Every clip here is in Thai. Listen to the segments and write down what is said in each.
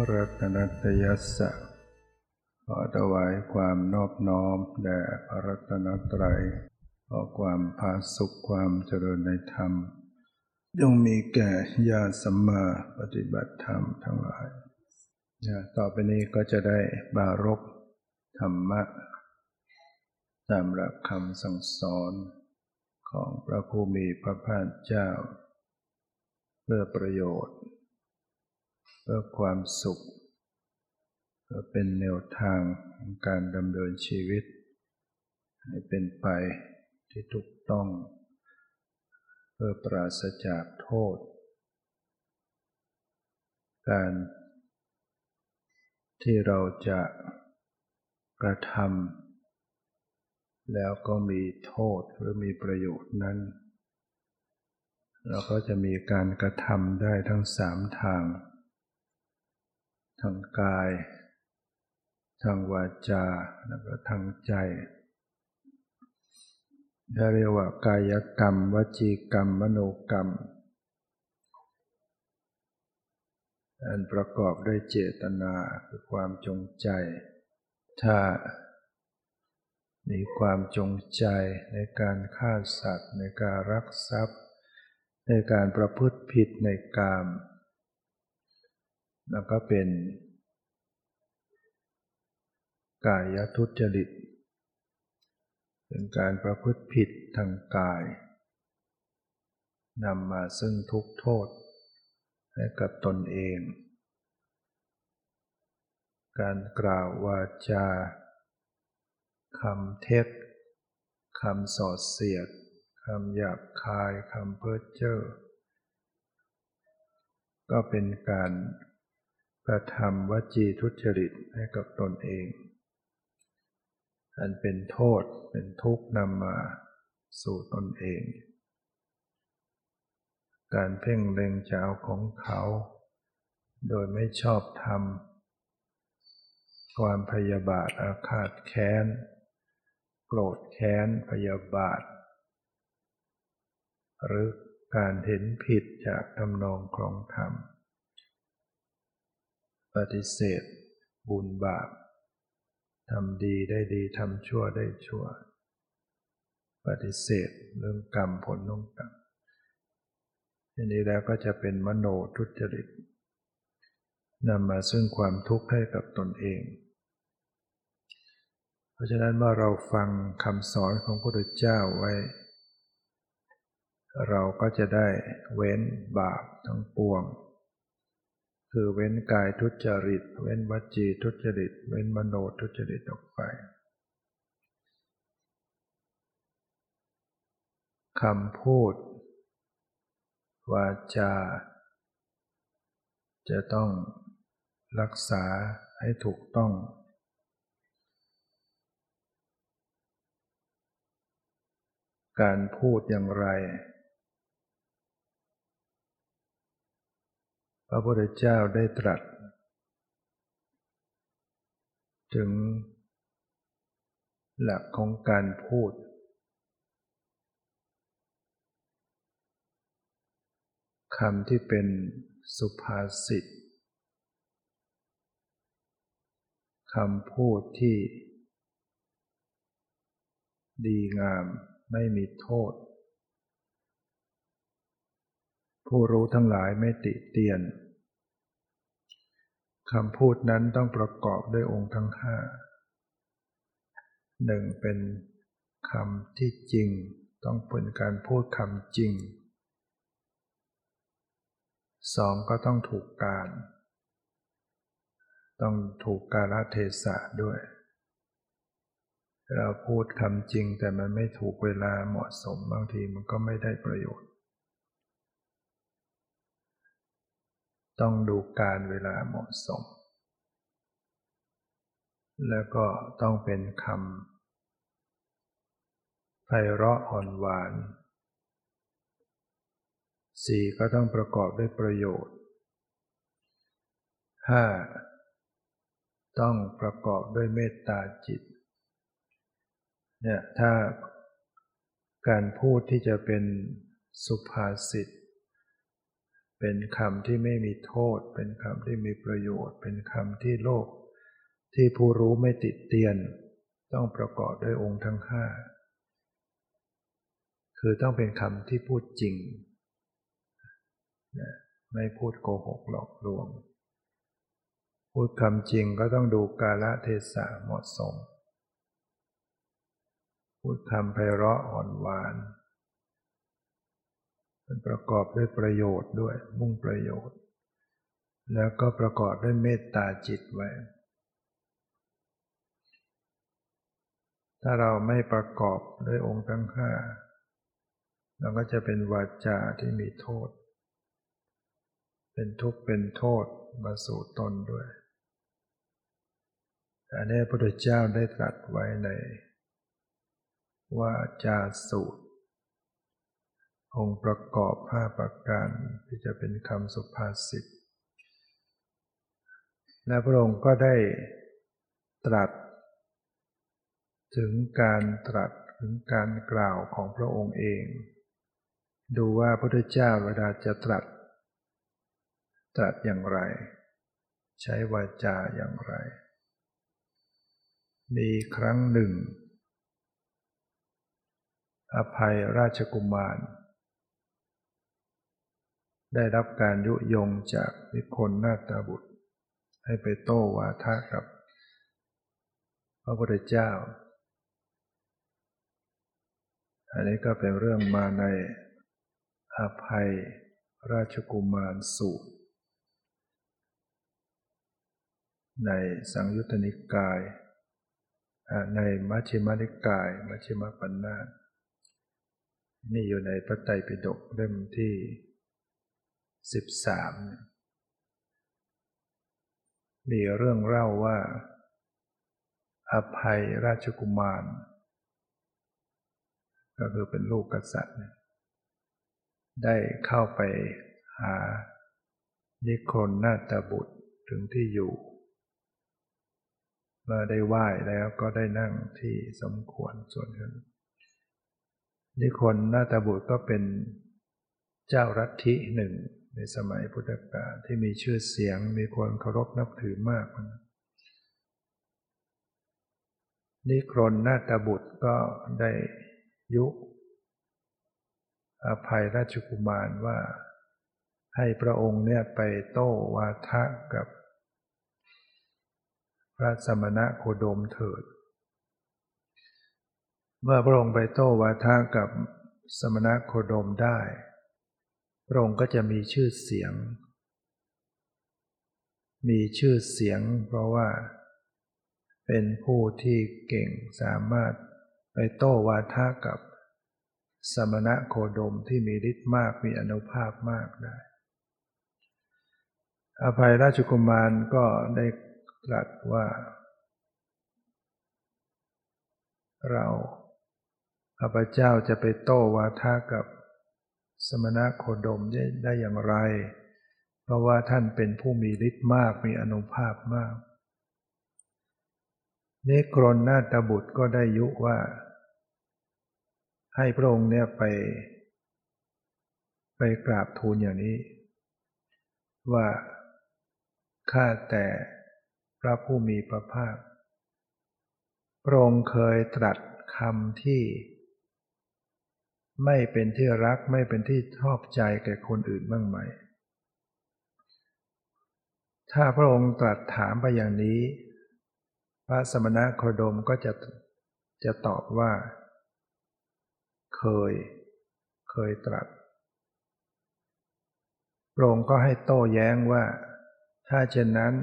ถุรัตนตยัสสะขอถวายความนอบน้อมแด่พระรัตนตรัยขอความพาสุขความเจริญในธรรมยงมีแก่ญาติสัมมาปฏิบัติธรรมทั้งหลายต่อไปนี้ก็จะได้บารกธรรมะตามหลักคำสั่งสอนของพระผู้มีพระภาคเจ้า เพื่อประโยชน์ พื่อความสุขเพื่อเป็นแนวทางของการดำเนินชีวิต ให้เป็นไปที่ถูกต้อง เพื่อปราศจากโทษ การที่เราจะกระทำแล้วก็มีโทษหรือมีประโยชน์นั้น เราก็จะมีการกระทำได้ทั้งสามทาง ทางกาย ทางวาจา แล้วก็ทางใจเรียกว่ากายกรรม วจีกรรม มโนกรรม อันประกอบด้วยเจตนาคือความจงใจ ถ้ามีความจงใจในการฆ่าสัตว์ ในการรักทรัพย์ ในการประพฤติผิดในกาม แล้วก็เป็น กายทุจริต เป็นการประพฤติผิดทางกายนำมาซึ่งทุกโทษ ให้กับตนเอง การกล่าววาจาคำเท็จคำสอดเสียดคำหยาบคายคำเพ้อเจ้อก็เป็นการ กระทำวจีทุจริตให้กับตนเอง อันเป็นโทษเป็นทุกข์นำมาสู่ตนเอง การเพ่งเล็งจะเอาของเขา โดยไม่ชอบธรรม ความพยาบาทอาฆาตแค้น โกรธแค้นพยาบาท หรือการเห็นผิดจากทำนองครองธรรม ปฏิเสธ บุญบาปทำดีได้ดีทำชั่วได้ชั่ว ปฏิเสธเรื่องกรรมผลนองกรรมทีนี้แล้วก็จะเป็นมโนทุจริตนำมาซึ่งความทุกข์ให้กับตนเอง เพราะฉะนั้นเมื่อเราฟังคำสอนของพระพุทธเจ้าไว้ เราก็จะได้เว้นบาปทั้งปวง คือเว้นกายทุจริต เว้นวจีทุจริต เว้นมโนทุจริตออกไปคำพูด วาจา จะต้องรักษาให้ถูกต้อง การพูดอย่างไร พระพุทธเจ้าได้ตรัส ถึงหลักของการพูด คำที่เป็นสุภาษิตคำพูดที่ ดีงามไม่มีโทษ ผู้รู้ทั้งหลายไม่ติเตียนคำพูดนั้นต้องประกอบด้วยองค์ทั้งห้าหนึ่งเป็นคำที่จริง ต้องเป็นการพูดคำจริงสองก็ต้องถูกการ ต้องถูกกาลเทศะด้วย เราพูดคำจริงแต่มันไม่ถูกเวลาเหมาะสมบางทีมันก็ไม่ได้ประโยชน์ ต้องดูการเวลาเหมาะสม แล้วก็ต้องเป็นคำไพเราะอ่อนหวานสี่ก็ต้องประกอบด้วยประโยชน์ห้าต้องประกอบด้วยเมตตาจิตเนี่ยถ้าการพูดที่จะเป็นสุภาษิต เป็นคำที่ไม่มีโทษ เป็นคำที่มีประโยชน์ เป็นคำที่โลก ที่ผู้รู้ไม่ติดเตียน ต้องประกอบด้วยองค์ทั้งห้าคือต้องเป็นคำที่พูดจริงไม่พูดโกหกหลอกลวง พูดคำจริงก็ต้องดูกาลเทศะเหมาะสม พูดคำไพเราะอ่อนหวาน มันประกอบด้วยประโยชน์ด้วย มุ่งประโยชน์ แล้วก็ประกอบด้วยเมตตาจิตไว้ ถ้าเราไม่ประกอบด้วยองค์ทั้งห้าเราก็จะเป็นวาจาที่มีโทษ เป็นทุกข์เป็นโทษมาสู่ตนด้วยอันนี้พระพุทธเจ้าได้ตรัสไว้ในว่าจาสูตร องค์ประกอบห้าประการที่จะเป็นคำสุภาษิต และพระองค์ก็ได้ตรัส ถึงการตรัสถึงการกล่าวของพระองค์เอง ดูว่าพระพุทธเจ้าเวลาจะตรัส ตรัสอย่างไร ใช้วาจาอย่างไร มีครั้งหนึ่งอภัยราชกุมาร ได้รับการยุยงจากนิคนนาตาบุตร ให้ไปโต้วาทะกับ พระพุทธเจ้า อันนี้ก็เป็นเรื่องมาในอภัยราชกุมารสูตร ในสังยุตตนิกาย ในมัชฌิมานิกาย มัชฌิมปัญนานี่อยู่ในพระไตรปิฎกเล่มที่ สิบสามมีเรื่องเล่าว่า อภัยราชกุมาร ก็คือเป็นลูกกษัตริย์ ได้เข้าไปหานิครนนาตบุตรถึงที่อยู่ เมื่อได้ไหว้แล้วก็ได้นั่งที่สมควรส่วนนั้นนิครนนาตบุตรก็เป็นเจ้ารัฐิหนึ่ง ในสมัยพุทธกาลที่มีชื่อเสียงมีคนเคารพนับถือมากนิครนนาตบุตรก็ได้ยุอภัยราชกุมารว่าให้พระองค์เนี่ยไปโต้วาทะกับ พระสมณะโคดมเถิด เมื่อพระองค์ไปโต้วาทะกับสมณะโคดมได้ พระองค์ก็จะมีชื่อเสียง มีชื่อเสียงเพราะว่า เป็นผู้ที่เก่งสามารถไปโต้วาทะกับสมณะโคดมที่มีฤทธิ์มากมีอนุภาพมากได้ อภัยราชกุมารก็ได้ตรัสว่า เราข้าพเจ้าจะไปโต้วาทะกับ สมณะโคดมได้อย่างไร เพราะว่าท่านเป็นผู้มีฤทธิ์มากมีอนุภาพมากเนกรนนาตบุตรก็ได้ยุว่า ให้พระองค์เนี่ยไป ไปกราบทูลอย่างนี้ ว่าข้าแต่พระผู้มีพระภาค พระองค์เคยตรัสคำที่ ไม่เป็นที่รักไม่เป็นที่ชอบใจแก่คนอื่นบ้างไหม ถ้าพระองค์ตรัสถามไปอย่างนี้ พระสมณะโคดมก็จะจะตอบว่า เคย เคยตรัสพระองค์ก็ให้โต้แย้งว่า ถ้าเช่นนั้น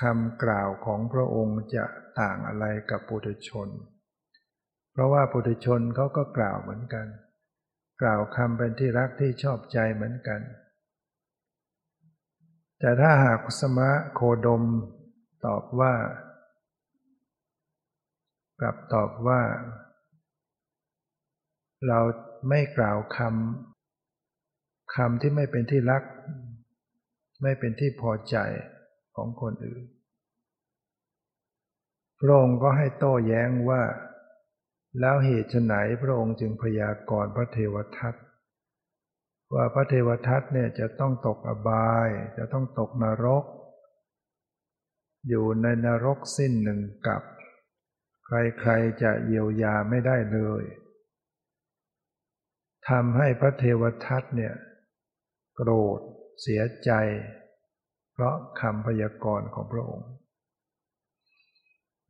คำกล่าวของพระองค์จะต่างอะไรกับปุถุชน เพราะว่าปุถุชนเขาก็กล่าวเหมือนกัน กล่าวคำเป็นที่รักที่ชอบใจเหมือนกัน แต่ถ้าหากสมะโคดมตอบว่า กลับตอบว่า เราไม่กล่าวคำคำที่ไม่เป็นที่รัก ไม่เป็นที่พอใจของคนอื่นพระองค์ก็ให้โต้แย้งว่า แล้วเหตุไหนพระองค์จึงพยากรณ์พระเทวทัตว่าพระเทวทัตเนี่ยจะต้องตกอบาย จะต้องตกนรก อยู่ในนรกสิ้นหนึ่งกับ ใครๆจะเยียวยาไม่ได้เลยทำให้พระเทวทัตเนี่ยโกรธเสียใจ เพราะคำพยากรณ์ของพระองค์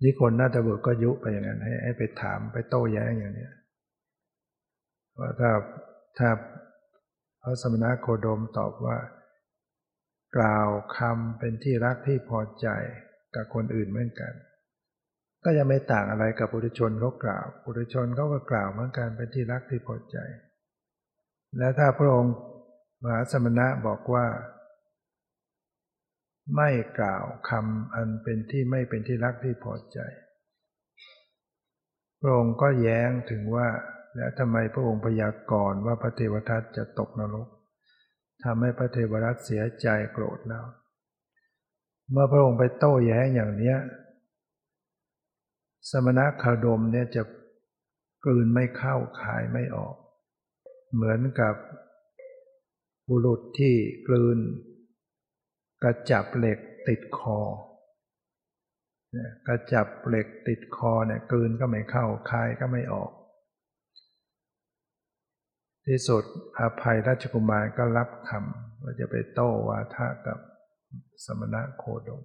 นี่คนน่าจะเบิกก็ยุไปอย่างนั้นให้ให้ไปถามไปโต้แย้งอย่างนี้ว่าถ้าถ้าพระสมณโคดมตอบว่า กล่าวคำเป็นที่รักที่พอใจกับคนอื่นเหมือนกัน ก็ยังไม่ต่างอะไรกับปุถุชนเขากล่าวปุถุชนเขาก็กล่าวเหมือนกันเป็นที่รักที่พอใจ และถ้าพระองค์มหาสมณะบอกว่า ไม่กล่าวคำอันเป็นที่ไม่เป็นที่รักที่พอใจ พระองค์ก็แย้งถึงว่า และทำไมพระองค์พยากรณ์ว่าพระเทวทัตจะตกนรกทำให้พระเทวทัตเสียใจโกรธแล้ว เมื่อพระองค์ไปโต้แย้งอย่างเนี้ย สมณะคาดมเนี่ยจะกลืนไม่เข้าขายไม่ออก เหมือนกับบุรุษที่กลืน กระจับเหล็กติดคอกระจับเหล็กติดคอเนี่ยกืนก็ไม่เข้าคายก็ไม่ออก ที่สุดอภัยราชกุมารก็รับคำว่าจะไปโต้วาทะกับสมณะโคดม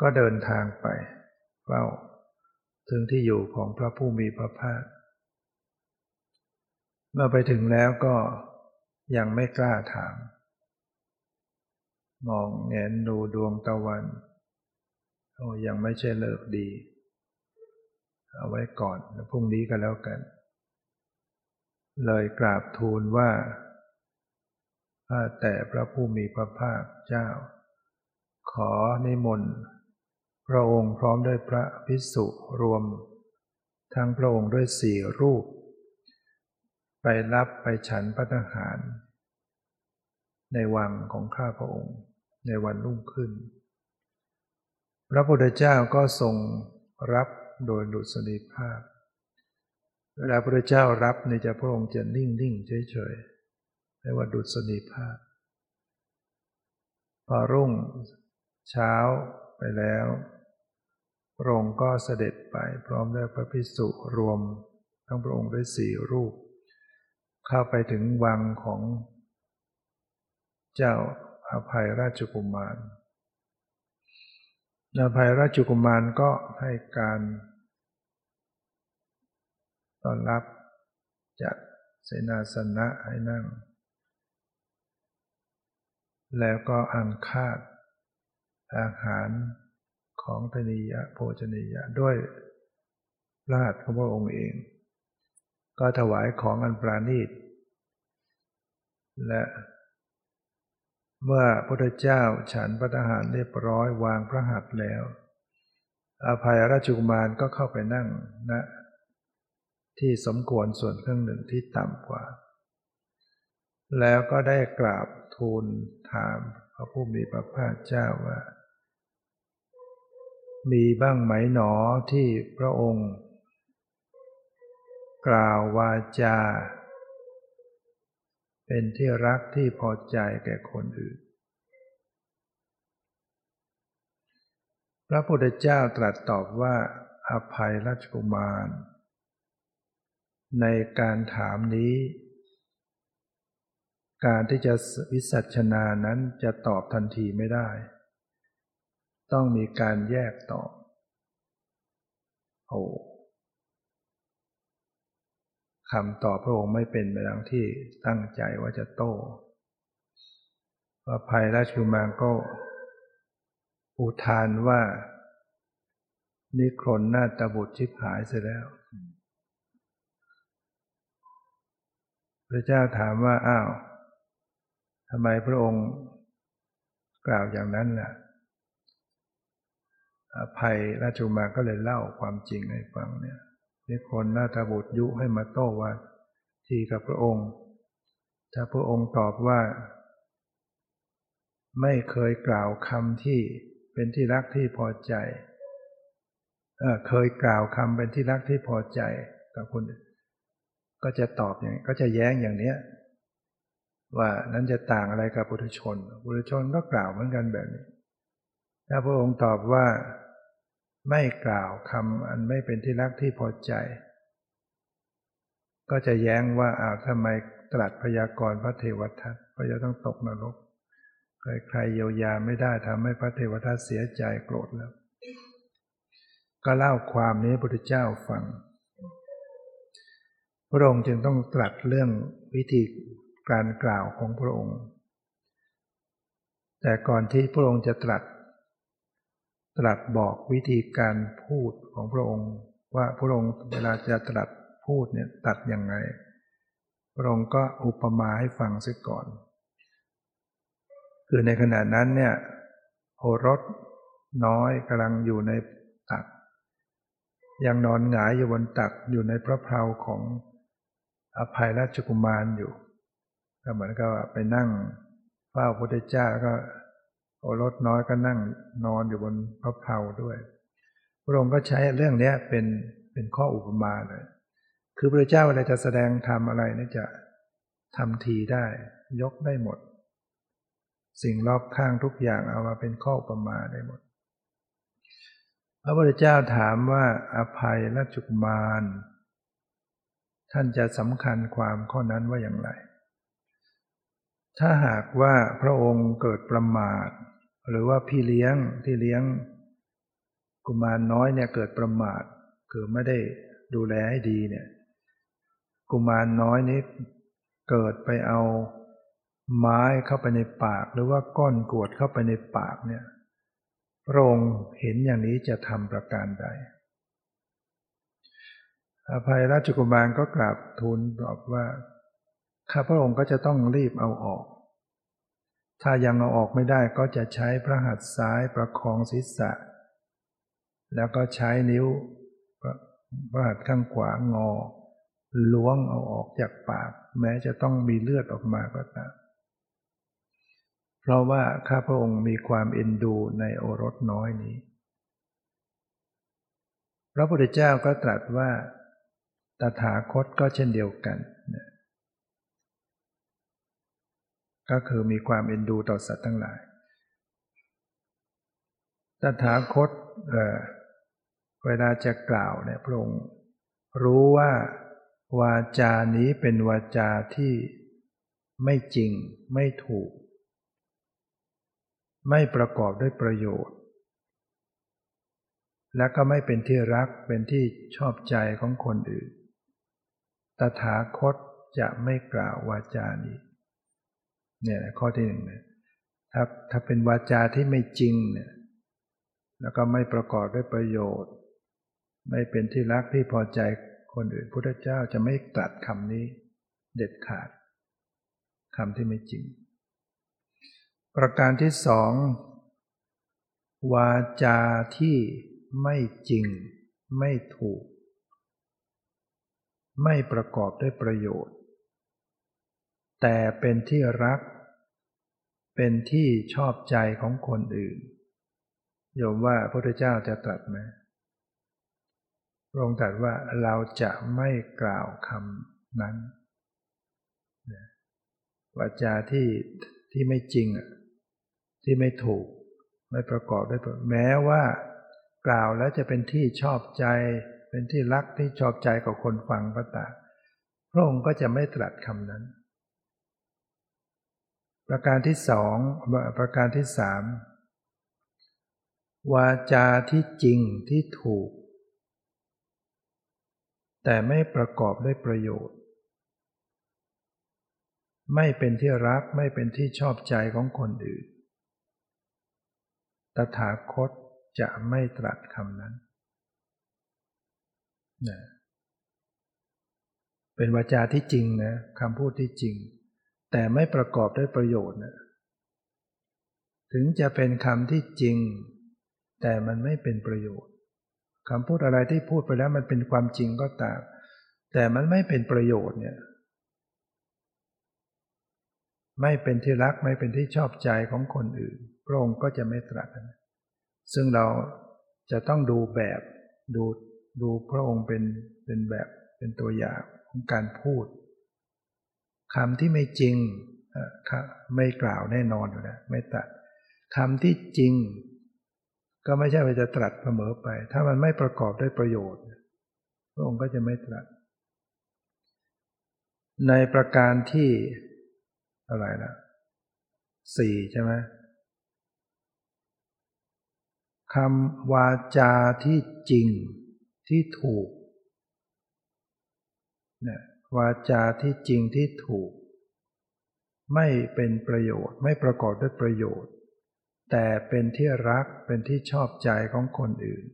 ก็เดินทางไปเฝ้าถึงที่อยู่ของพระผู้มีพระภาคเมื่อไปถึงแล้วก็ ยังไม่กล้าถาม มองเงนดูดวงตะวันโอ้ยังไม่ใช่เลิกดี เอาไว้ก่อนพรุ่งนี้ก็แล้วกัน เลยกราบทูลว่าข้าแต่พระผู้มีพระภาคเจ้า ขอนิมนต์พระองค์พร้อมด้วยพระพิสุรวม ทั้งพระองค์ด้วยสี่รูป ไปรับไปฉันพัฒหาร ในวังของข้าพระองค์ ในวันรุ่งขึ้น พระพุทธเจ้าก็ทรงรับโดยดุษฎีภาพ เวลาพระเจ้ารับในจะพระองค์จะนิ่งนิ่งเฉยเฉยไม่ว่าดุษณีภาพ พอรุ่งเช้าไปแล้วพระองค์ก็เสด็จไปพร้อมด้วยพระพิสุรวม ทั้งพระองค์ด้วยสี่รูป เข้าไปถึงวังของเจ้าอาภัยราชกุมารอาภัยราชกุมารก็ให้การต้อนรับจัดเสนาสนะให้นั่ง แล้วก็อังคาดอาหารของธนิยะโภชนิยะด้วยราชพระองค์เอง ก็ถวายของอันปราณีต และเมื่อพระพุทธเจ้าฉันพระทหารเรียบร้อยวางพระหัตถ์แล้วอภัยราชกุมารก็เข้าไปนั่งณนะ ที่สมควรส่วนเครื่องหนึ่งที่ต่ำกว่า แล้วก็ได้กราบทูลถามพระผู้มีพระภาคเจ้าว่า มีบ้างไหมหนอที่พระองค์ กล่าววาจา เป็นที่รักที่พอใจแก่คนอื่น พระพุทธเจ้าตรัสตอบว่าอภัยราชกุมาร ในการถามนี้ การที่จะวิสัชนานั้นจะตอบทันทีไม่ได้ ต้องมีการแยกตอบโอ้ คำตอบพระองค์ไม่เป็นไปดังที่ตั้งใจว่าจะโต้พระภัยราชกุมารก็อุทานว่า นิครนหน้าตบุตรชิบหายเสียแล้ว พระเจ้าถามว่าอ้าวทำไมพระองค์กล่าวอย่างนั้นล่ะอภัยราชุมาก็เลยเล่าความจริงให้ฟังเนี่ย นี่คนนาตบุตรยุให้มาโต้ว่าทีกับพระองค์ ถ้าพระองค์ตอบว่า ไม่เคยกล่าวคำที่เป็นที่รักที่พอใจเเคยกล่าวคำเป็นที่รักที่พอใจกับคนอื่นก็จะตอบอย่างก็จะแย้งอย่างเนี้ย ว่านั้นจะต่างอะไรกับปุถุชนปุถุชนก็กล่าวเหมือนกันแบบนี้ ถ้าพระองค์ตอบว่า ไม่กล่าวคำอันไม่เป็นที่รักที่พอใจ ก็จะแย้งว่าอ้าวทำไมตรัสพยากรณ์พระเทวทัตก็จะต้องตกนรกใครๆเยียวยาไม่ได้ทำให้พระเทวทัตเสียใจโกรธแล้ว ก็เล่าความนี้พระพุทธเจ้าฟัง พระองค์จึงต้องตรัสเรื่องวิธีการกล่าวของพระองค์ แต่ก่อนที่พระองค์จะตรัส ตรัสบอกวิธีการพูดของพระองค์ ว่าพระองค์เวลาจะตรัสพูดเนี่ยตัดยังไง พระองค์ก็อุปมาให้ฟังเสียก่อน คือในขณะนั้นเนี่ยโอรสน้อยกำลังอยู่ในตัก ยังนอนหงายอยู่บนตักอยู่ในพระเพลาของอภัยราชกุมารอยู่ ก็เหมือนกับไปนั่งเฝ้าพระพุทธเจ้าก็ โอรสน้อยก็นั่งนอนอยู่บนพระเพลาด้วย พระองค์ก็ใช้เรื่องนี้เป็นเป็นข้ออุปมาเลย คือพระเจ้าเวลาจะแสดงธรรมอะไรนี่จะทำทีได้ ยกได้หมด สิ่งรอบข้างทุกอย่างเอามาเป็นข้อประมาได้หมด พระพุทธเจ้าถามว่าอภัยและจุกมารท่านจะสำคัญความข้อนั้นว่าอย่างไร ถ้าหากว่าพระองค์เกิดประมาท หรือว่าพี่เลี้ยงที่เลี้ยงกุมารน้อยเนี่ยเกิดประมาท คือไม่ได้ดูแลให้ดีเนี่ย กุมารน้อยนี้เกิดไปเอาไม้เข้าไปในปาก หรือว่าก้อนกรวดเข้าไปในปากเนี่ยพระองค์เห็นอย่างนี้จะทำประการใดอภัยราชกุมารก็กราบทูลตอบว่าข้าพระองค์ก็จะต้องรีบเอาออก ถ้ายังเอาออกไม่ได้ก็จะใช้พระหัตถ์ซ้ายประคองศีรษะ แล้วก็ใช้นิ้วพระหัตถ์ข้างขวางอ ล้วงเอาออกจากปาก แม้จะต้องมีเลือดออกมาก็ตามเพราะว่าข้าพระองค์มีความเอ็นดูในโอรสน้อยนี้ พระพุทธเจ้าก็ตรัสว่า ตถาคตก็เช่นเดียวกัน ก็คือมีความเอ็นดูต่อสัตว์ทั้งหลาย ตถาคตเเวลาจะกล่าวเนี่ยพระองค์รู้ว่าวาจานี้เป็นวาจาที่ไม่จริงไม่ถูก ไม่ประกอบด้วยประโยชน์ และก็ไม่เป็นที่รักเป็นที่ชอบใจของคนอื่น ตถาคตจะไม่กล่าววาจานี้ เนี่ยข้อที่หนึ่งเนี่ยถ้าถ้าเป็นวาจาที่ไม่จริงเนี่ยแล้วก็ไม่ประกอบด้วยประโยชน์ ไม่เป็นที่รักที่พอใจคนอื่นพุทธเจ้าจะไม่ตรัสคำนี้เด็ดขาดคำที่ไม่จริง ประการที่สองวาจาที่ไม่จริง ไม่ถูก ไม่ประกอบด้วยประโยชน์ แต่เป็นที่รัก เป็นที่ชอบใจของคนอื่น โยมว่าพระพุทธเจ้าจะตรัสไหมพระองค์ตรัสว่าเราจะไม่กล่าวคำนั้นวาจาที่ที่ไม่จริงอะที่ไม่ถูก ไม่ประกอบด้วยแม้ว่ากล่าวแล้วจะเป็นที่ชอบใจ เป็นที่รักที่ชอบใจกับคนฟังก็ตามพระองค์ก็จะไม่ตรัสคำนั้น ประการที่สองประการที่สามวาจาที่จริงที่ถูก แต่ไม่ประกอบด้วยประโยชน์ ไม่เป็นที่รักไม่เป็นที่ชอบใจของคนอื่น ตถาคตจะไม่ตรัสคำนั้นนะเป็นวาจาที่จริงนะคำพูดที่จริง แต่ไม่ประกอบด้วยประโยชน์นะถึงจะเป็นคำที่จริง แต่มันไม่เป็นประโยชน์คำพูดอะไรที่พูดไปแล้วมันเป็นความจริงก็ตาม แต่มันไม่เป็นประโยชน์เนี่ย ไม่เป็นที่รักไม่เป็นที่ชอบใจของคนอื่น พระองค์ก็จะไม่ตรัสซึ่งเราจะต้องดูแบบดูดูพระองค์เป็นเป็นแบบเเป็นตัวอย่างของการพูด คำที่ไม่จริงไม่กล่าวแน่นอนอยู่นะไม่ตัดคำที่จริง ก็ไม่ใช่ว่าจะตรัสเสมอไป ถ้ามันไม่ประกอบด้วยประโยชน์ พระองค์ก็จะไม่ตรัส ในประการที่อะไรนะสี่ใช่ไหมคำวาจาที่จริงที่ถูกเนี่ย วาจาที่จริงที่ถูก ไม่เป็นประโยชน์ไม่ประกอบด้วยประโยชน์ แต่เป็นที่รักเป็นที่ชอบใจของคนอื่น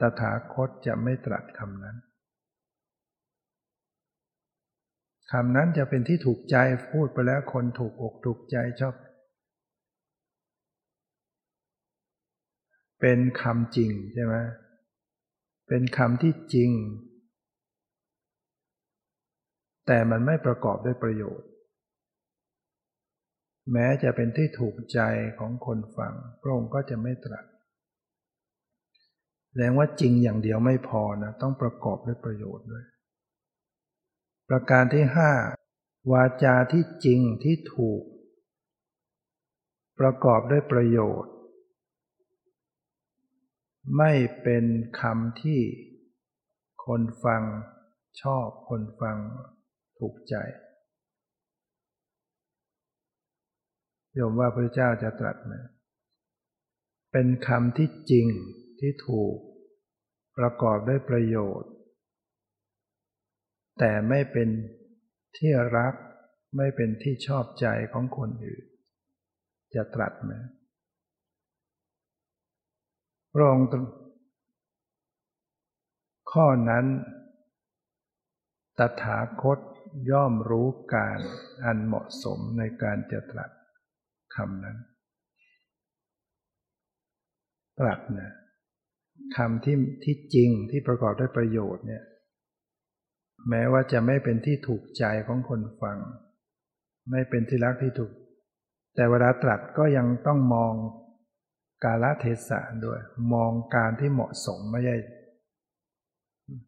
ตถาคตจะไม่ตรัสคำนั้นคำนั้นจะเป็นที่ถูกใจพูดไปแล้วคนถูกอกถูกใจชอบ เป็นคำจริงใช่ไหมเป็นคำที่จริง แต่มันไม่ประกอบด้วยประโยชน์ แม้จะเป็นที่ถูกใจของคนฟังพระองค์ก็จะไม่ตรัสแสดงว่าจริงอย่างเดียวไม่พอนะต้องประกอบด้วยประโยชน์ด้วย ประการที่ห้าวาจาที่จริงที่ถูก ประกอบด้วยประโยชน์ ไม่เป็นคำที่คนฟังชอบคนฟัง ถูกใจโยมว่าพระเจ้าจะตรัสไหมเป็นคำที่จริงที่ถูกประกอบด้วยประโยชน์ แต่ไม่เป็นที่รักไม่เป็นที่ชอบใจของคนอื่น จะตรัสไหมรองข้อนั้น ตถาคต ย่อมรู้การอันเหมาะสมในการจะตรัสคำนั้น ตรัสนะคำที่ที่จริงที่ประกอบด้วยประโยชน์เนี่ย แม้ว่าจะไม่เป็นที่ถูกใจของคนฟัง ไม่เป็นที่รักที่ถูก แต่เวลาตรัสก็ยังต้องมองกาลเทศะด้วย มองการที่เหมาะสมไม่ใช่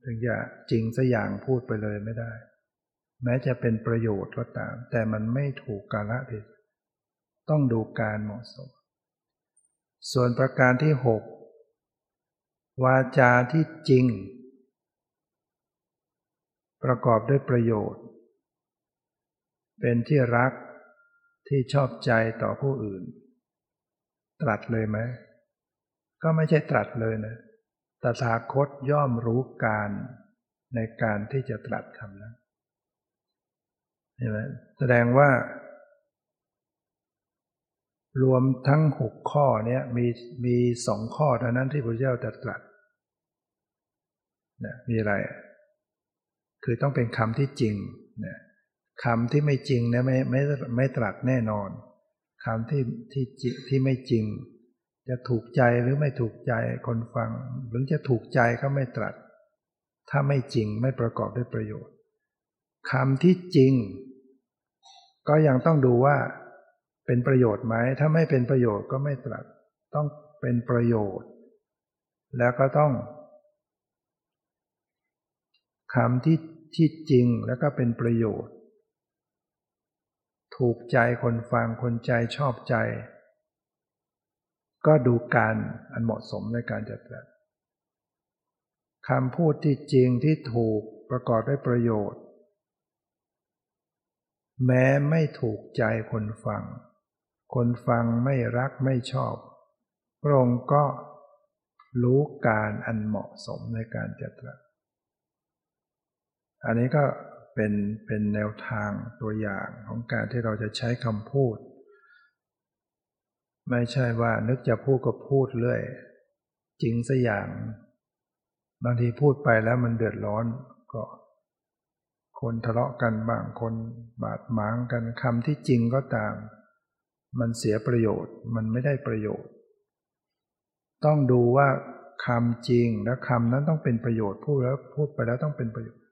ถึงจะจริงสัอย่างพูดไปเลยไม่ได้ แม้จะเป็นประโยชน์ก็ตาม แต่มันไม่ถูกกาลเทศะต้องดูการเหมาะสม ส่วนประการที่หกวาจาที่จริง ประกอบด้วยประโยชน์ เป็นที่รักที่ชอบใจต่อผู้อื่น ตรัสเลยไหม ก็ไม่ใช่ตรัสเลยนะตถาคตย่อมรู้การในการที่จะตรัสคำนั้น เห็นไหมแสดงว่า รวมทั้งหกข้อนี้มีมีสองข้อเท่านั้นที่พระเจ้าจะตรัสนะมีอะไร คือต้องเป็นคำที่จริงนะคำที่ไม่จริงนะไม่ไม่ไม่ตรัสแน่นอนคำที่ที่ที่ไม่จริง จะถูกใจหรือไม่ถูกใจคนฟัง หรือจะถูกใจก็ไม่ตรัส ถ้าไม่จริงไม่ประกอบด้วยประโยชน์คำที่จริง ก็ยังต้องดูว่าเป็นประโยชน์ไหม ถ้าไม่เป็นประโยชน์ก็ไม่ตรัส ต้องเป็นประโยชน์ แล้วก็ต้องคำที่ที่จริงแล้วก็เป็นประโยชน์ ถูกใจคนฟังคนใจชอบใจ ก็ดูการอันเหมาะสมในการจัดตรัสคำพูดที่จริงที่ถูกประกอบด้วยประโยชน์ แม้ไม่ถูกใจคนฟัง คนฟังไม่รักไม่ชอบ พระองค์ก็รู้การอันเหมาะสมในการจัดตรัสอันนี้ก็เป็นเป็นแนวทางตัวอย่างของการที่เราจะใช้คำพูด ไม่ใช่ว่านึกจะพูดก็พูดเรื่อย จริงสัอย่าง บางทีพูดไปแล้วมันเดือดร้อนก็ คนทะเลาะกันบางคนบาดหมางกันคำที่จริงก็ตาม มันเสียประโยชน์มันไม่ได้ประโยชน์ ต้องดูว่าคำจริงและคำนั้นต้องเป็นประโยชน์พูดแล้วพูดไปแล้วต้องเป็นประโยชน์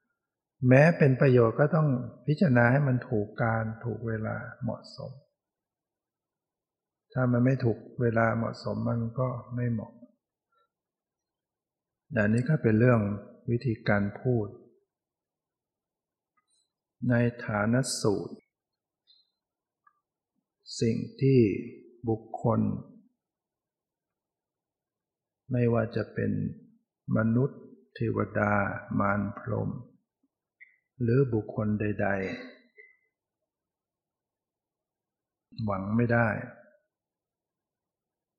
แม้เป็นประโยชน์ก็ต้องพิจารณาให้มันถูกการถูกเวลาเหมาะสม ถ้ามันไม่ถูกเวลาเหมาะสมมันก็ไม่เหมาะอันนี้ก็เป็นเรื่องวิธีการพูด ในฐานสูตร สิ่งที่บุคคล ไม่ว่าจะเป็นมนุษย์ เทวดา มารพรหมหรือบุคคลใด ๆ หวังไม่ได้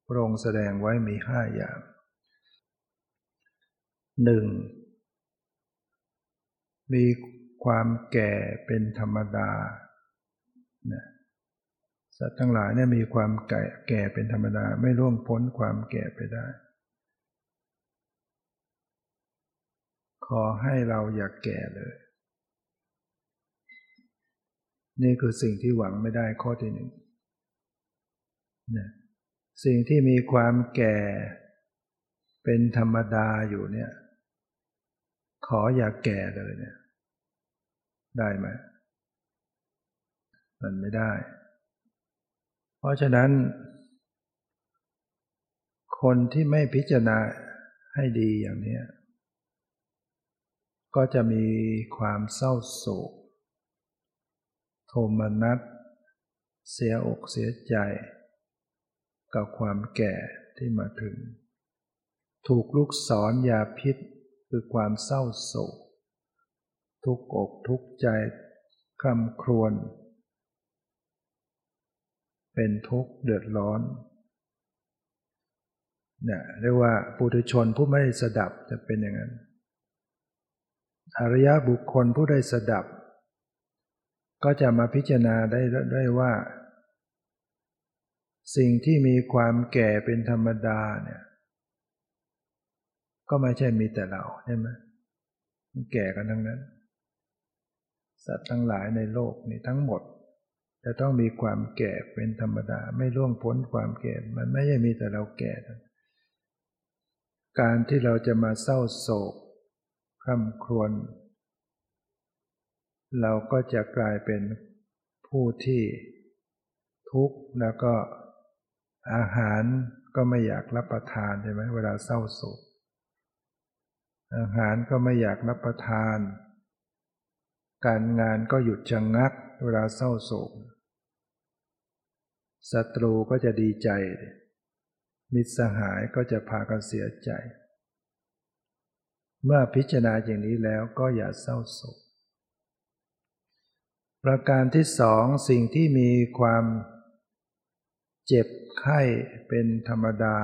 พระองค์แสดงไว้มีห้าอย่างหนึ่งมี ความแก่เป็นธรรมดาสัตว์ทั้งหลายเนี่ยมีความแก่แก่เป็นธรรมดาไม่ล่วงพ้นความแก่ไปได้ ขอให้เราอย่ากแก่เลย นี่คือสิ่งที่หวังไม่ได้ข้อที่หนึ่งสิ่งที่มีความแก่เป็นธรรมดาอยู่เนี่ย ขออย่าแก่เลยเนี่ย ได้ไหมมันไม่ได้ เพราะฉะนั้น คนที่ไม่พิจารณาให้ดีอย่างนี้ก็จะมีความเศร้าโศก โทมนัสเสียอกเสียใจ กับความแก่ที่มาถึง ถูกลูกศรยาพิษคือความเศร้าโศก ทุกอกทุกใจคลำครวญเป็นทุกข์เดือดร้อนเนี่ยเรียกว่าปุถุชนผู้ไม่ได้สดับจะเป็นอย่างนั้นอริยบุคคลผู้ได้สดับ ก็จะมาพิจารณาได้ได้ว่า สิ่งที่มีความแก่เป็นธรรมดาเนี่ยก็ไม่ใช่มีแต่เราใช่ไหมแก่กันทั้งนั้น สัตว์ทั้งหลายในโลกนี้ทั้งหมด จะต้องมีความแก่เป็นธรรมดา ไม่ล่วงพ้นความแก่ มันไม่ใช่มีแต่เราแก่ การที่เราจะมาเศร้าโศกคร่ำครวญเราก็จะกลายเป็นผู้ที่ทุกข์แล้วก็อาหารก็ไม่อยากรับประทานใช่ไหมเวลาเศร้าโศกอาหารก็ไม่อยากรับประทาน การงานก็หยุดชะงงักเวลาเศร้าโศกศัตรูก็จะดีใจ มิตรสหายก็จะพากันเสียใจ เมื่อพิจารณาอย่างนี้แล้วก็อย่าเศร้าโศก ประการที่สองสิ่งที่มีความเจ็บไข้เป็นธรรมดา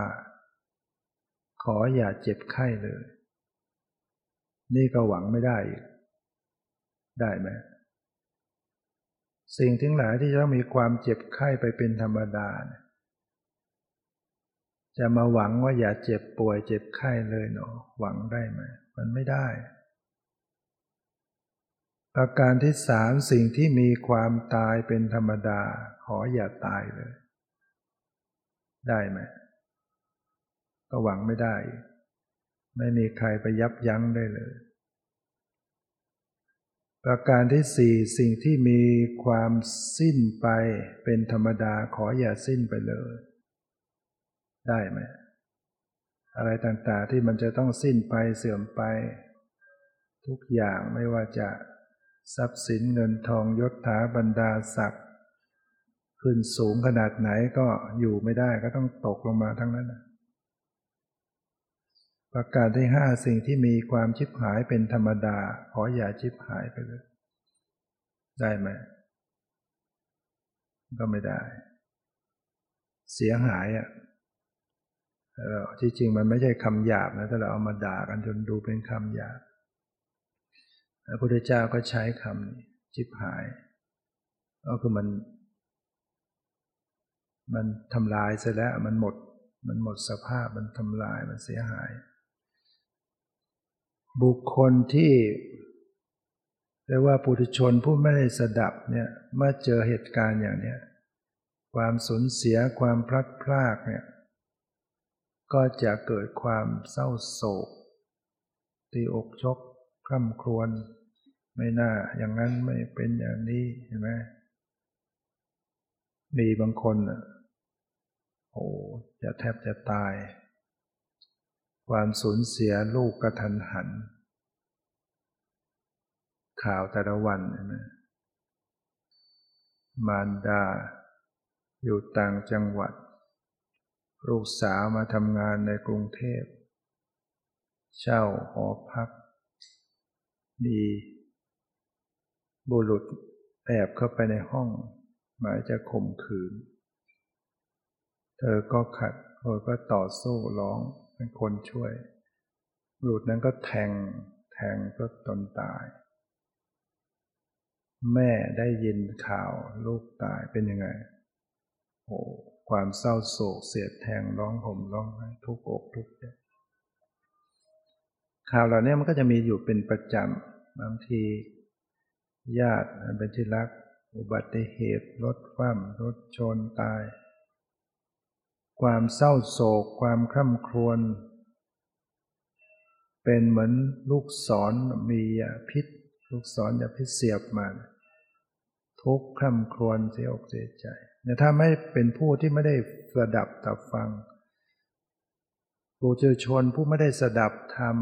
ขออย่าเจ็บไข้เลย นี่ก็หวังไม่ได้อีก ได้ไหมสิ่งทั้งหลายที่จะต้องมีความเจ็บไข้ไปเป็นธรรมดา จะมาหวังว่าอย่าเจ็บป่วยเจ็บไข้เลยเนาะหวังได้ไหมมันไม่ได้ ประการที่สามสิ่งที่มีความตายเป็นธรรมดา ขออย่าตายเลย ได้ไหมก็หวังไม่ได้ ไม่มีใครไปยับยั้งได้เลย ประการที่สี่สิ่งที่มีความสิ้นไปเป็นธรรมดาขออย่าสิ้นไปเลย ได้ไหมอะไรต่างๆที่มันจะต้องสิ้นไปเสื่อมไป ทุกอย่างไม่ว่าจะทรัพย์สินเงินทองยศถาบรรดาศักดิ์ขึ้นสูงขนาดไหนก็อยู่ไม่ได้ก็ต้องตกลงมาทั้งนั้นนะ ประการที่ห้าสิ่งที่มีความชิบหายเป็นธรรมดา ขออย่าชิบหายไปเลย ได้ไหมก็ไม่ได้ เสียหายอะที่จริงมันไม่ใช่คำหยาบนะถ้าเราเอามาด่ากันจนดูเป็นคำหยาบพระพุทธเจ้าก็ใช้คำนี้ชิบหาย ก็คือมัน มันทำลายเสร็จแล้วมันหมด มันหมดสภาพมันทำลายมันเสียหาย บุคคลที่เรียกว่าปุถุชนผู้ไม่ได้สดับเนี่ยเมื่อเจอเหตุการณ์อย่างเนี้ยความสูญเสียความพลัดพรากเนี่ยก็จะเกิดความเศร้าโศก ตีอกชกคร่ำครวญไม่น่าอย่างนั้นไม่เป็นอย่างนี้เห็นไหมมีบางคนอะโอ้จะแทบจะตาย ความสูญเสียลูกกระทันหัน ข่าวแต่ละวันนะมารดา อยู่ต่างจังหวัด ลูกสาวมาทำงานในกรุงเทพ เช่าหอพัก มี บุรุษแอบเข้าไปในห้อง หมายจะข่มขืน เธอก็ขัดเธอก็ต่อสู้ร้อง เป็นคนช่วยบุรุษนั้นก็แทง แทงก็ตนตาย แม่ได้ยินข่าวลูกตายเป็นยังไงโอ้ความเศร้าโศกเสียดแทงร้องห่มร้องไห้ทุกอกทุกใจข่าวเหล่านี้มันก็จะมีอยู่เป็นประจำบางที ญาติเป็นที่รัก อุบัติเหตุรถคว่ำรถชนตาย ความเศร้าโศก ความคร่ำครวญเป็นเหมือนลูกศรมียาพิษ ลูกศรยาพิษเสียบมาทุกคร่ำครวญเสียอกเสียใจแต่ถ้าไม่เป็นผู้ที่ไม่ได้สดับตับฟังผู้เจอชนผู้ไม่ได้สดับธรรม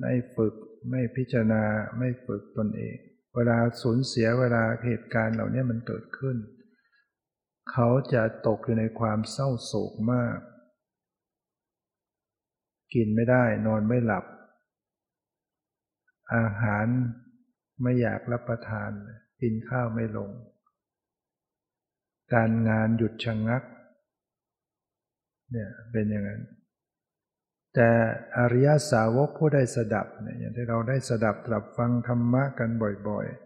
ไม่ฝึกไม่พิจารณาไม่ฝึกตนเอง เวลาสูญเสียเวลาเหตุการณ์เหล่านี้มันเกิดขึ้น เขาจะตกอยู่ในความเศร้าโศกมาก กินไม่ได้นอนไม่หลับ อาหารไม่อยากรับประทาน กินข้าวไม่ลง การงานหยุดชะงงัก เนี่ยเป็นอย่างนั้น แต่อริยสาวกผู้ได้สดับเนี่ยอย่างที่เราได้สดับตรับฟังธรรมะกันบ่อยๆ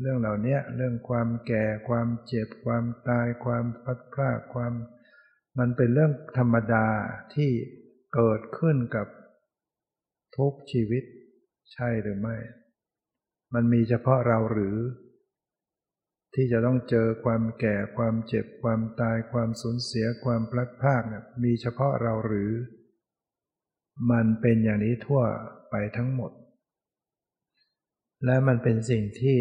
เรื่องเหล่านี้เรื่องความแก่ความเจ็บความตายความพัดพลาดความ มันเป็นเรื่องธรรมดาที่เกิดขึ้นกับทุกชีวิต ใช่หรือไม่ มันมีเฉพาะเราหรือ ที่จะต้องเจอความแก่ความเจ็บความตายความสูญเสียความพลัดพรากเนี่ยมีเฉพาะเราหรือ มันเป็นอย่างนี้ทั่วไปทั้งหมด และมันเป็นสิ่งที่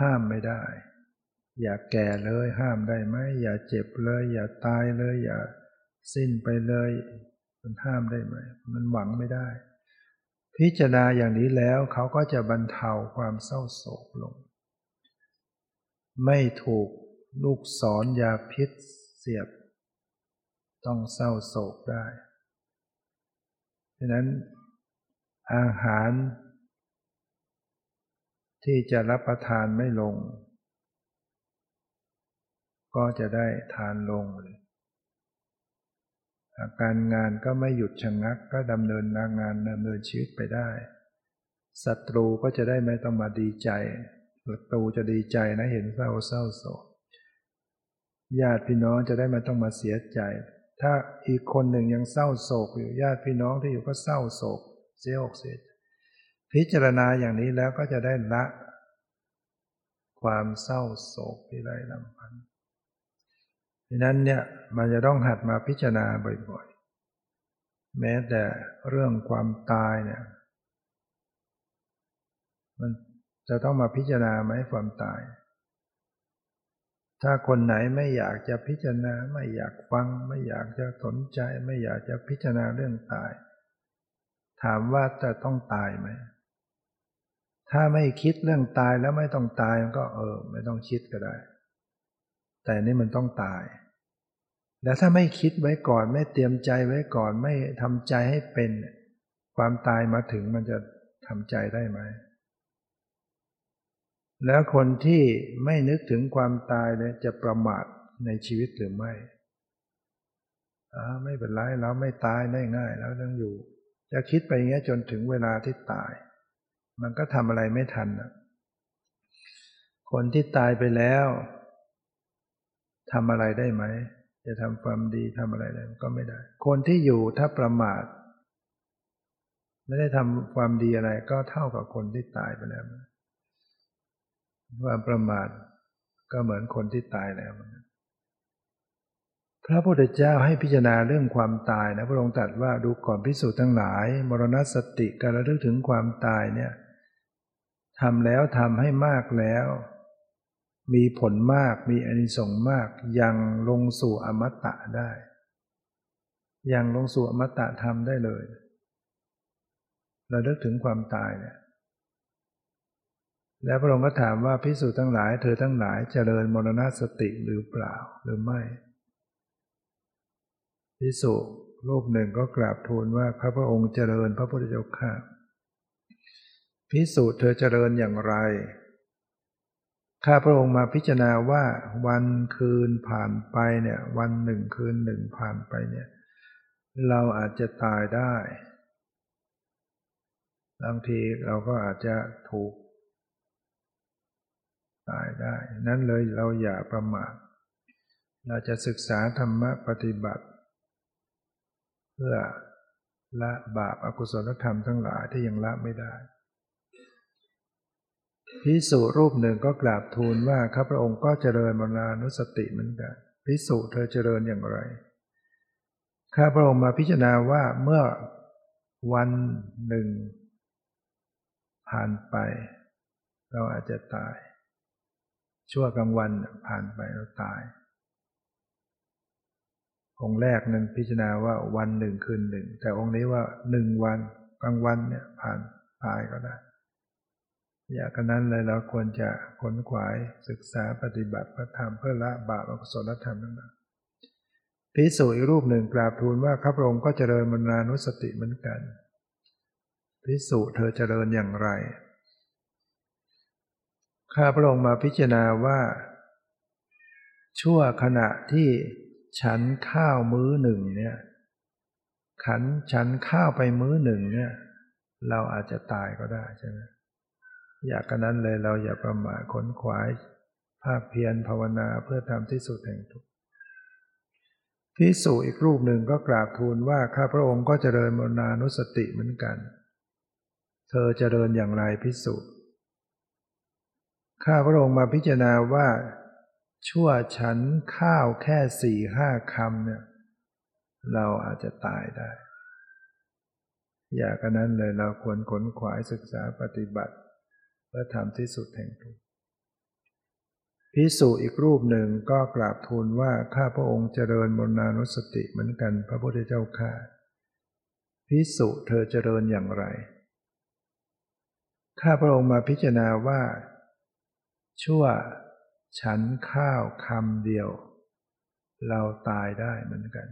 ห้ามไม่ได้ อย่าแก่เลยห้ามได้ไหมอย่าเจ็บเลย อย่าตายเลย อย่าสิ้นไปเลย มันห้ามได้ไหม มันหวังไม่ได้ พิจารณาอย่างนี้แล้วเขาก็จะบรรเทาความเศร้าโศกลง ไม่ถูกลูกศรยาพิษเสียบ ต้องเศร้าโศกได้ฉะนั้นอาหาร ที่จะรับประทานไม่ลง ก็จะได้ทานลงเลยาการงานก็ไม่หยุดชะงักก็ดำเนินงานดำเนินชีวิตไปได้ศัตรูก็จะได้ไม่ต้องมาดีใจศัตรูจะดีใจนะเห็นเศร้าเศร้าโศกญาติพี่น้องจะได้ไม่ต้องมาเสียใจ ถ้าอีกคนหนึ่งยังเศร้าโศกอยู่ญาติพี่น้องที่อยู่ก็เศร้าโศก เสียอกเสียใจ พิจารณาอย่างนี้แล้วก็จะได้ละ ความเศร้าโศกที่ไรลำพันดังนั้นเนี่ยมันจะต้องหัดมาพิจารณาบ่อยๆ แม้แต่เรื่องความตายเนี่ย มันจะต้องมาพิจารณาไหมความตาย ถ้าคนไหนไม่อยากจะพิจารณาไม่อยากฟัง ไม่อยากจะสนใจ ไม่อยากจะพิจารณาเรื่องตาย ถามว่าจะต้องตายไหม ถ้าไม่คิดเรื่องตายแล้วไม่ต้องตายมันก็เออ ไม่ต้องคิดก็ได้ แต่นี่มันต้องตาย แล้วถ้าไม่คิดไว้ก่อนไม่เตรียมใจไว้ก่อนไม่ทำใจให้เป็น ความตายมาถึงมันจะทำใจได้ไหม แล้วคนที่ไม่นึกถึงความตายเนี่ยจะประมาทในชีวิตหรือไม่อ่าไม่เป็นไรเราไม่ตายได้ง่ายแล้วต้องอยู่ จะคิดไปอย่างนี้จนถึงเวลาที่ตาย มันก็ทำอะไรไม่ทันคนที่ตายไปแล้วทำอะไรได้ไหม จะทำความดีทำอะไรได้ก็ไม่ได้ คนที่อยู่ถ้าประมาท ไม่ได้ทำความดีอะไร ก็เท่ากับคนที่ตายไปแล้วความประมาทก็เหมือนคนที่ตายแล้ว พระพุทธเจ้าให้พิจารณาเรื่องความตายนะพระองค์ตรัสว่าดูก่อนพิสูจน์ทั้งหลาย มรณสติการระลึกถึงความตายเนี่ย ทำแล้วทำให้มากแล้ว มีผลมากมีอนิสงส์มากยังลงสู่อมตะได้ ยังลงสู่อมตะธรรมได้เลย เราเลิกถึงความตายเนี่ยแล้วพระองค์ก็ถามว่าพิสูจน์ทั้งหลายเธอทั้งหลายเจริญมรณสติหรือเปล่าหรือไม่พิสุรูปหนึ่งก็กราบทูลว่าข้าพระองค์เจริญพระพุทธเจ้าข้า พิสูจน์เธอเจริญอย่างไร ข้าพระองค์มาพิจารณาว่าวันคืนผ่านไปเนี่ย วันหนึ่งคืนหนึ่งผ่านไปเนี่ย เราอาจจะตายได้บางทีเราก็อาจจะถูกตายได้ นั้นเลยเราอย่าประมาท เราจะศึกษาธรรมะปฏิบัติ เพื่อละบาปอากุศลธรรมทั้งหลายที่ยังละไม่ได้ พิสุรูปหนึ่งก็กราบทูลว่าข้าพระองค์ก็เจริญมรณานุสติเหมือนกันพิสุเธอเจริญอย่างไร ข้าพระองค์มาพิจารณาว่าเมื่อวันหนึ่ง ผ่านไป เราอาจจะตาย ชั่วกลางวันผ่านไปแล้วตาย องค์แรกนั้นพิจารณาว่าวันหนึ่งคืนหนึ่ง แต่องค์นี้ว่าหนึ่งวันกลางวันเนี่ยผ่านตายก็ได้ อย่างนั้นเลยเราควรจะขนขวายศึกษาปฏิบัติพระธรรมเพื่อละบาปอกุศลธรรมนั่นแหละพิสูจอีกรูปหนึ่งกราบทูลว่าข้าพระองค์ก็เจริญมรณานุสติเหมือนกันพิสูจเธอเจริญอย่างไร ข้าพระองค์มาพิจารณาว่า ชั่วขณะที่ฉันข้าวมื้อหนึ่งเนี่ยขันฉันข้าวไปมื้อหนึ่งเนี่ย เราอาจจะตายก็ได้ใช่ไหม อยากกันนั้นเลยเราอย่าประมาทขนขวายภาคเพียรภาวนาเพื่อทำที่สุดแห่งทุกพิสูอีกรูปหนึ่งก็กราบทูลว่าข้าพระองค์ก็เจริญมรณานุสติเหมือนกัน เธอเจริญอย่างไรพิสูข้าพระองค์มาพิจารณาว่า ชั่วฉันข้าวแค่สี่ห้าคำเนี่ยเราอาจจะตายได้ อย่ากันนั้นเลยเราควรขนขวายศึกษาปฏิบัติ เพื่อทำที่สุดแห่งทุกพิสูจอีกรูปหนึ่งก็กราบทูลว่าข้าพระองค์เจริญมรณานุสติเหมือนกันพระพุทธเจ้าข้าพิสุเธอเจริญอย่างไร ข้าพระองค์มาพิจารณาว่า ชั่วฉันข้าวคำเดียว เราตายได้เหมือนกัน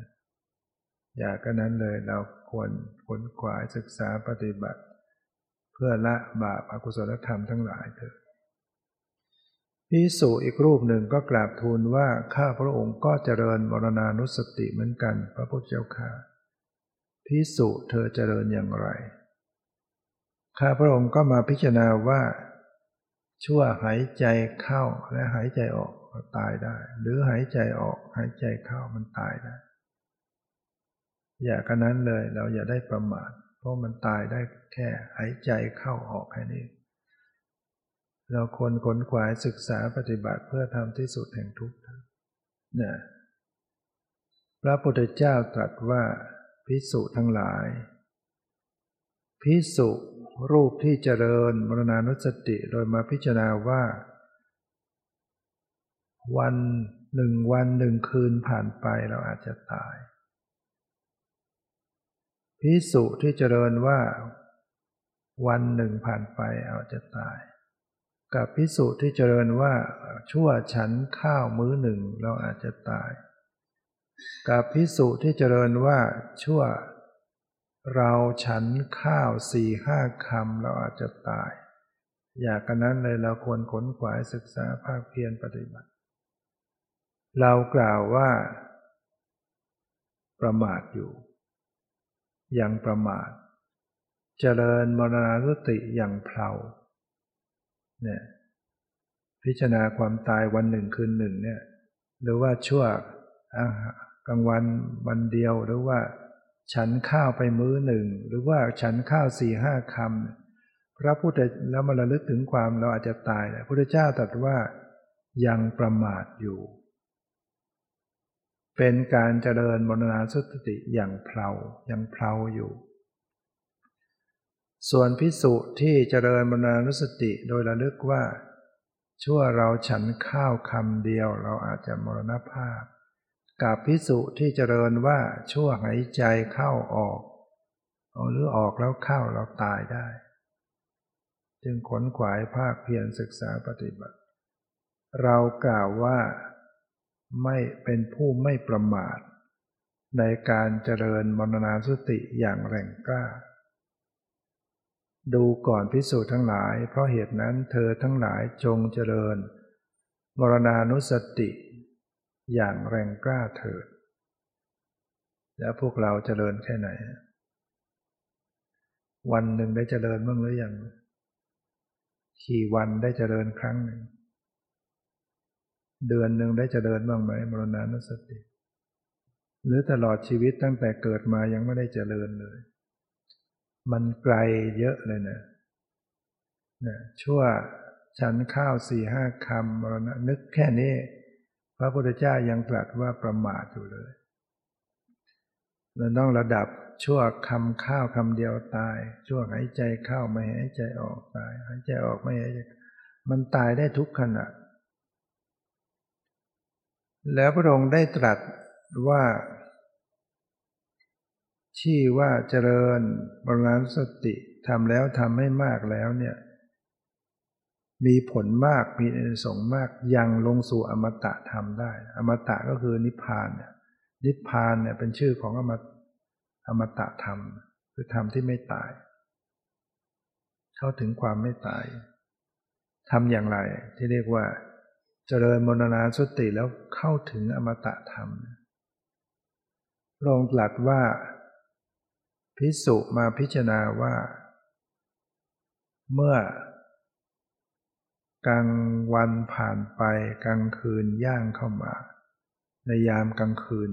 อย่าก็นั้นเลยเราควรขนขวายศึกษาปฏิบัติ พื่อละบาปอากุศลธรรมทั้งหลายเถิดพิสูอีกรูปหนึ่งก็กราบทูลว่าข้าพระองค์ก็เจริญมรณานุสติเหมือนกันพระพุทธเจ้าค่ะพิสุเธอเจริญอย่างไร ข้าพระองค์ก็มาพิจารณาว่า ชั่วหายใจเข้าและหายใจออกก็ตายได้ หรือหายใจออกหายใจเข้ามันตายได้ อย่ากันนั้นเลยเราอย่าได้ประมาท เพราะมันตายได้แค่หายใจเข้าออกแค่นี้ เราควรขนขวายศึกษาปฏิบัติเพื่อทำที่สุดแห่งทุกข์เนี่ยพระพุทธเจ้าตรัสว่าพิสุทั้งหลาย พิสุรูปที่เจริญมรณานุสติโดยมาพิจารณาว่า วันหนึ่งวันหนึ่งคืนผ่านไปเราอาจจะตาย พิสุที่เจริญว่า วันหนึ่งผ่านไปเอาจจะตาย กับพิสุที่เจริญว่า ชั่วฉันข้าวมื้อหนึ่งเราอาจจะตาย กับพิสุที่เจริญว่าชั่ว เราฉันข้าวสี่ห้าคำเราอาจจะตาย อยากกันนั้นเลยเราควรขนขวายศึกษาภาคเพียรปฏิบัติ เรากล่าวว่า ประมาทอยู่ ยังประมาท เจริญมรณารุติอย่างเพลาเนี่ยพิจารณาความตายวันหนึ่งคืนหนึ่งเนี่ยหรือว่าชั่วกลางวันวันเดียวหรือว่า ฉันข้าวไปมื้อหนึ่ง หรือว่าฉันข้าวสี่ห้าคำพระพุทธแล้วมาระลึกถึงความเราอาจจะตายพระพุทธเจ้าตรัสว่ายังประมาทอยู่ เป็นการเจริญมรณาสติอย่างเพลายังเพลาอยู่ ส่วนพิสุที่เจริญมรณานุสติโดยระลึกว่า ชั่วเราฉันข้าวคำเดียวเราอาจจะมรณภาพ กับพิสุที่เจริญว่าชั่วหายใจเข้าออกเอาหรือออกแล้วเข้าเราตายได้ จึงขนขวายภาคเพียรศึกษาปฏิบัติ เรากล่าวว่า ไม่เป็นผู้ไม่ประมาท ในการเจริญมรณาสติอย่างแรงกล้า ดูก่อนพิสูจน์ทั้งหลาย เพราะเหตุนั้นเธอทั้งหลายจงเจริญ มรณานุสติ อย่างแรงกล้าเถิด แล้วพวกเราเจริญแค่ไหน วันหนึ่งได้เจริญบ้างหรือยัง ขี่วันได้เจริญครั้งหนึ่ง เดือนหนึ่งได้เจริญบ้างไหมมรณานุสติ หรือตลอดชีวิตตั้งแต่เกิดมายังไม่ได้เจริญเลย มันไกลเยอะเลยนะนะชั่วฉันข้าวสี่ห้าคำมรณะนึกแค่นี้ พระพุทธเจ้ายังตรัสว่าประมาทอยู่เลยมันต้องระดับชั่วคำข้าวคำเดียวตาย ชั่วหายใจเข้าไม่หายใจออกตาย หายใจออกไม่หายใจมันตายได้ทุกขณะ แล้วพระองค์ได้ตรัสว่าที่ว่าเจริญบรณสติทำแล้วทำให้มากแล้วเนี่ยมีผลมากมีอนิสงส์มากยังลงสู่อมตะทำได้ อมตะก็คือนิพพานเนี่ยนิพพานเนี่ยเป็นชื่อของอมตอมตะธรรม คือธรรมที่ไม่ตาย เข้าถึงความไม่ตายทำอย่างไรที่เรียกว่า จริญมรณาสติแล้วเข้าถึงอมตะธรรมลงตรัสว่า พิสุมาพิจารณาว่า เมื่อกลางวันผ่านไปกลางคืนย่างเข้ามา ในยามกลางคืน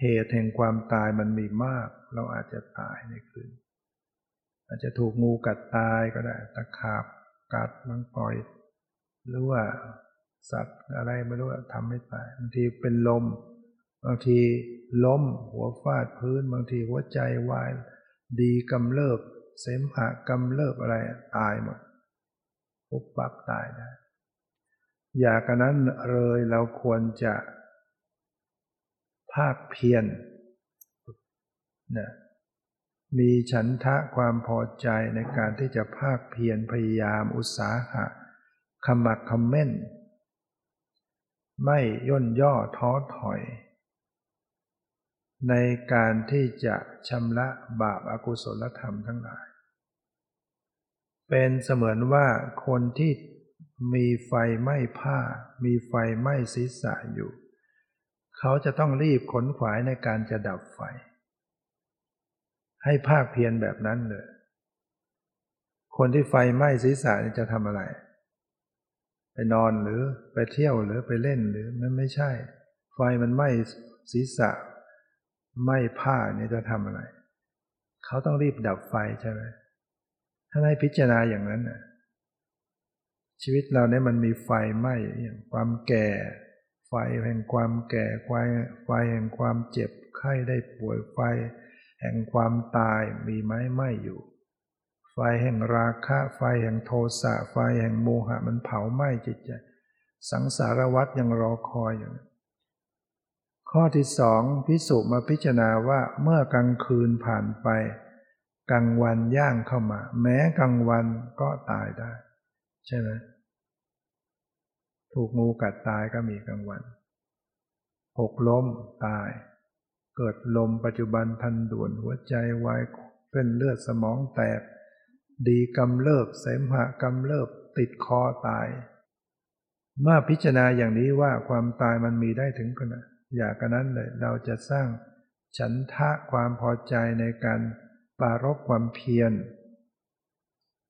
เหตุแห่งความตายมันมีมาก เราอาจจะตายในคืน อาจจะถูกงูกัดตายก็ได้ ตะขาบกัดมังปล่อย หรือว่าสัตว์อะไรไม่รู้ทำไม่ตายบางทีเป็นลม บางทีล้ม หัวฟาดพื้น บางทีหัวใจวาย ดีกำเริบเสมหะกำเริบอะไรตายหมดปุ๊บปั๊บตายได้อย่ากันนั้นเลยเราควรจะภาคเพียรนะมีฉันทะความพอใจในการที่จะภาคเพียรพยายามอุตสาหะ ขมักขมเม่นไม่ย่นย่อท้อถอย ในการที่จะชำระบาปอากุศลธรรมทั้งหลาย เป็นเสมือนว่าคนที่มีไฟไหม้ผ้า มีไฟไหม้ศีรษะอยู่ เขาจะต้องรีบขนขวายในการจะดับไฟ ให้ภาคเพียรแบบนั้นเลย คนที่ไฟไหม้ศีรษะจะทำอะไร ไปนอนหรือไปเที่ยวหรือไปเล่นหรือมันไม่ใช่ ไฟมันไหม้ศีรษะไหม้ผ้าเนี่ยจะทำอะไร เขาต้องรีบดับไฟใช่ไหมถ้าให้พิจารณาอย่างนั้นน่ะชีวิตเราเนี่ยมันมีไฟไหม้อย่างความแก่ ไฟแห่งความแก่ไฟไฟแห่งความเจ็บไข้ได้ป่วยไฟ แห่งความตายมีไหมไหม่อยู่ ไฟแห่งราคะ ไฟแห่งโทสะ ไฟแห่งโมหะมันเผาไหม้จิตใจ สังสารวัฏยังรอคอยอยู่ ข้อที่สองพิสุมาพิจารณาว่าเมื่อกลางคืนผ่านไป กลางวันย่างเข้ามา แม้กลางวันก็ตายได้ ใช่ไหมถูกงูกัดตายก็มีกลางวัน หกล้มตาย เกิดลมปัจจุบันทันด่วนหัวใจวายเส้นเลือดสมองแตก ดีกำเริบเสมหะกำเริบติดคอตาย เมื่อพิจารณาอย่างนี้ว่าความตายมันมีได้ถึงขนาดอยากันนั้นเลยเราจะสร้างฉันทะความพอใจในการปารบความเพียร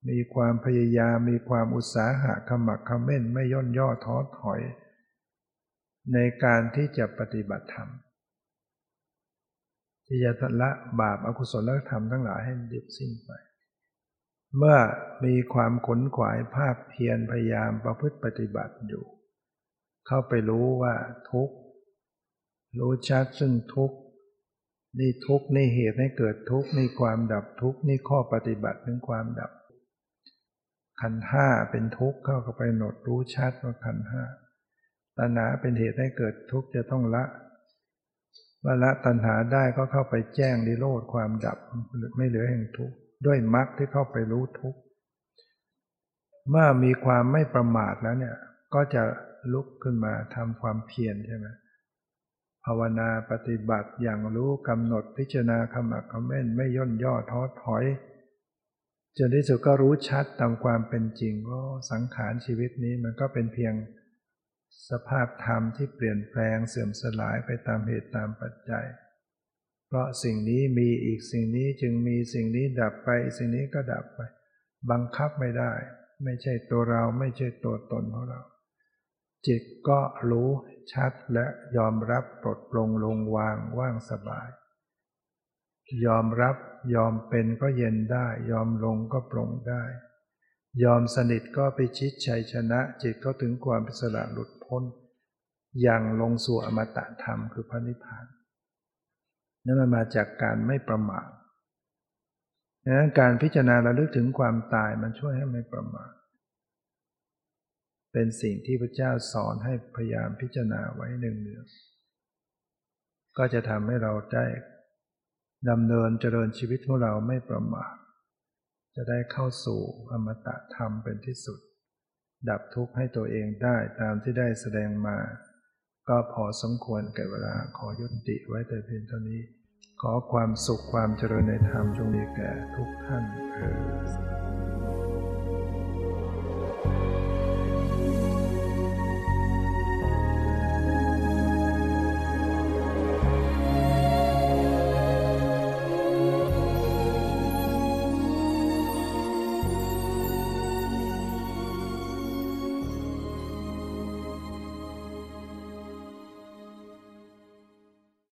มีความพยายาม มีความอุตสาหะขมักขม้นไม่ย่นย่อท้อถอย ในการที่จะปฏิบัติธรรม ที่จะละบาปอากุศลธรรมทั้งหลายให้ดิบสิ้นไป เมื่อมีความขนขวายภาคเพียรพยายามประพฤติปฏิบัติอยู่ เข้าไปรู้ว่าทุกข์ รู้ชัดซึ่งทุกข์ นี่ทุกข์นี่เหตุให้เกิดทุกข์นี่ความดับทุกข์นี่ข้อปฏิบัติถึงความดับ ขันห้าเป็นทุกข์เข้าไปหนดรู้ชัดว่าขันห้าตัณหาเป็นเหตุให้เกิดทุกข์จะต้องละว่าละตัณหาได้ก็เข้าไปแจ้งนิโรธความดับไม่เหลือแห่งทุกข์ ด้วยมรรคที่เข้าไปรู้ทุกข์เมื่อมีความไม่ประมาทแล้วเนี่ย ก็จะลุกขึ้นมาทำความเพียรใช่ไหมภาวนาปฏิบัติอย่างรู้กำหนดพิจารณาขมักเขม้นไม่ย่นย่อท้อถอย จนที่สุดก็รู้ชัดตามความเป็นจริงว่าสังขารชีวิตนี้มันก็เป็นเพียงสภาพธรรมที่เปลี่ยนแปลงเสื่อมสลายไปตามเหตุตามปัจจัย เพราะสิ่งนี้มีอีกสิ่งนี้จึงมีสิ่งนี้ดับไป สิ่งนี้ก็ดับไป บังคับไม่ได้ ไม่ใช่ตัวเราไม่ใช่ตัวตนของเรา จิตก็รู้ชัดและยอมรับปลดปลงลงวางว่างสบาย ยอมรับยอมเป็นก็เย็นได้ ยอมลงก็ปลงได้ ยอมสนิทก็ไปชิดชัยชนะ จิตก็ถึงความพิสระหลุดพ้น อย่างลงสู่อมตะธรรมคือพระนิพพาน นั่นมันมาจากการไม่ประมาทดังนั้นการพิจารณาระลึกถึงความตายมันช่วยให้ไม่ประมาท เป็นสิ่งที่พระเจ้าสอนให้พยายามพิจารณาไว้หนึ่งเนืองก็จะทำให้เราได้ดำเนินเจริญชีวิตของเราไม่ประมาท จะได้เข้าสู่อมตะธรรมเป็นที่สุด ดับทุกข์ให้ตัวเองได้ตามที่ได้แสดงมา ก็พอสมควรแก่เวลาขอยุติไว้แต่เพียงเท่านี้ ขอความสุขความเจริญในธรรมจงมีแก่ทุกท่านเถิด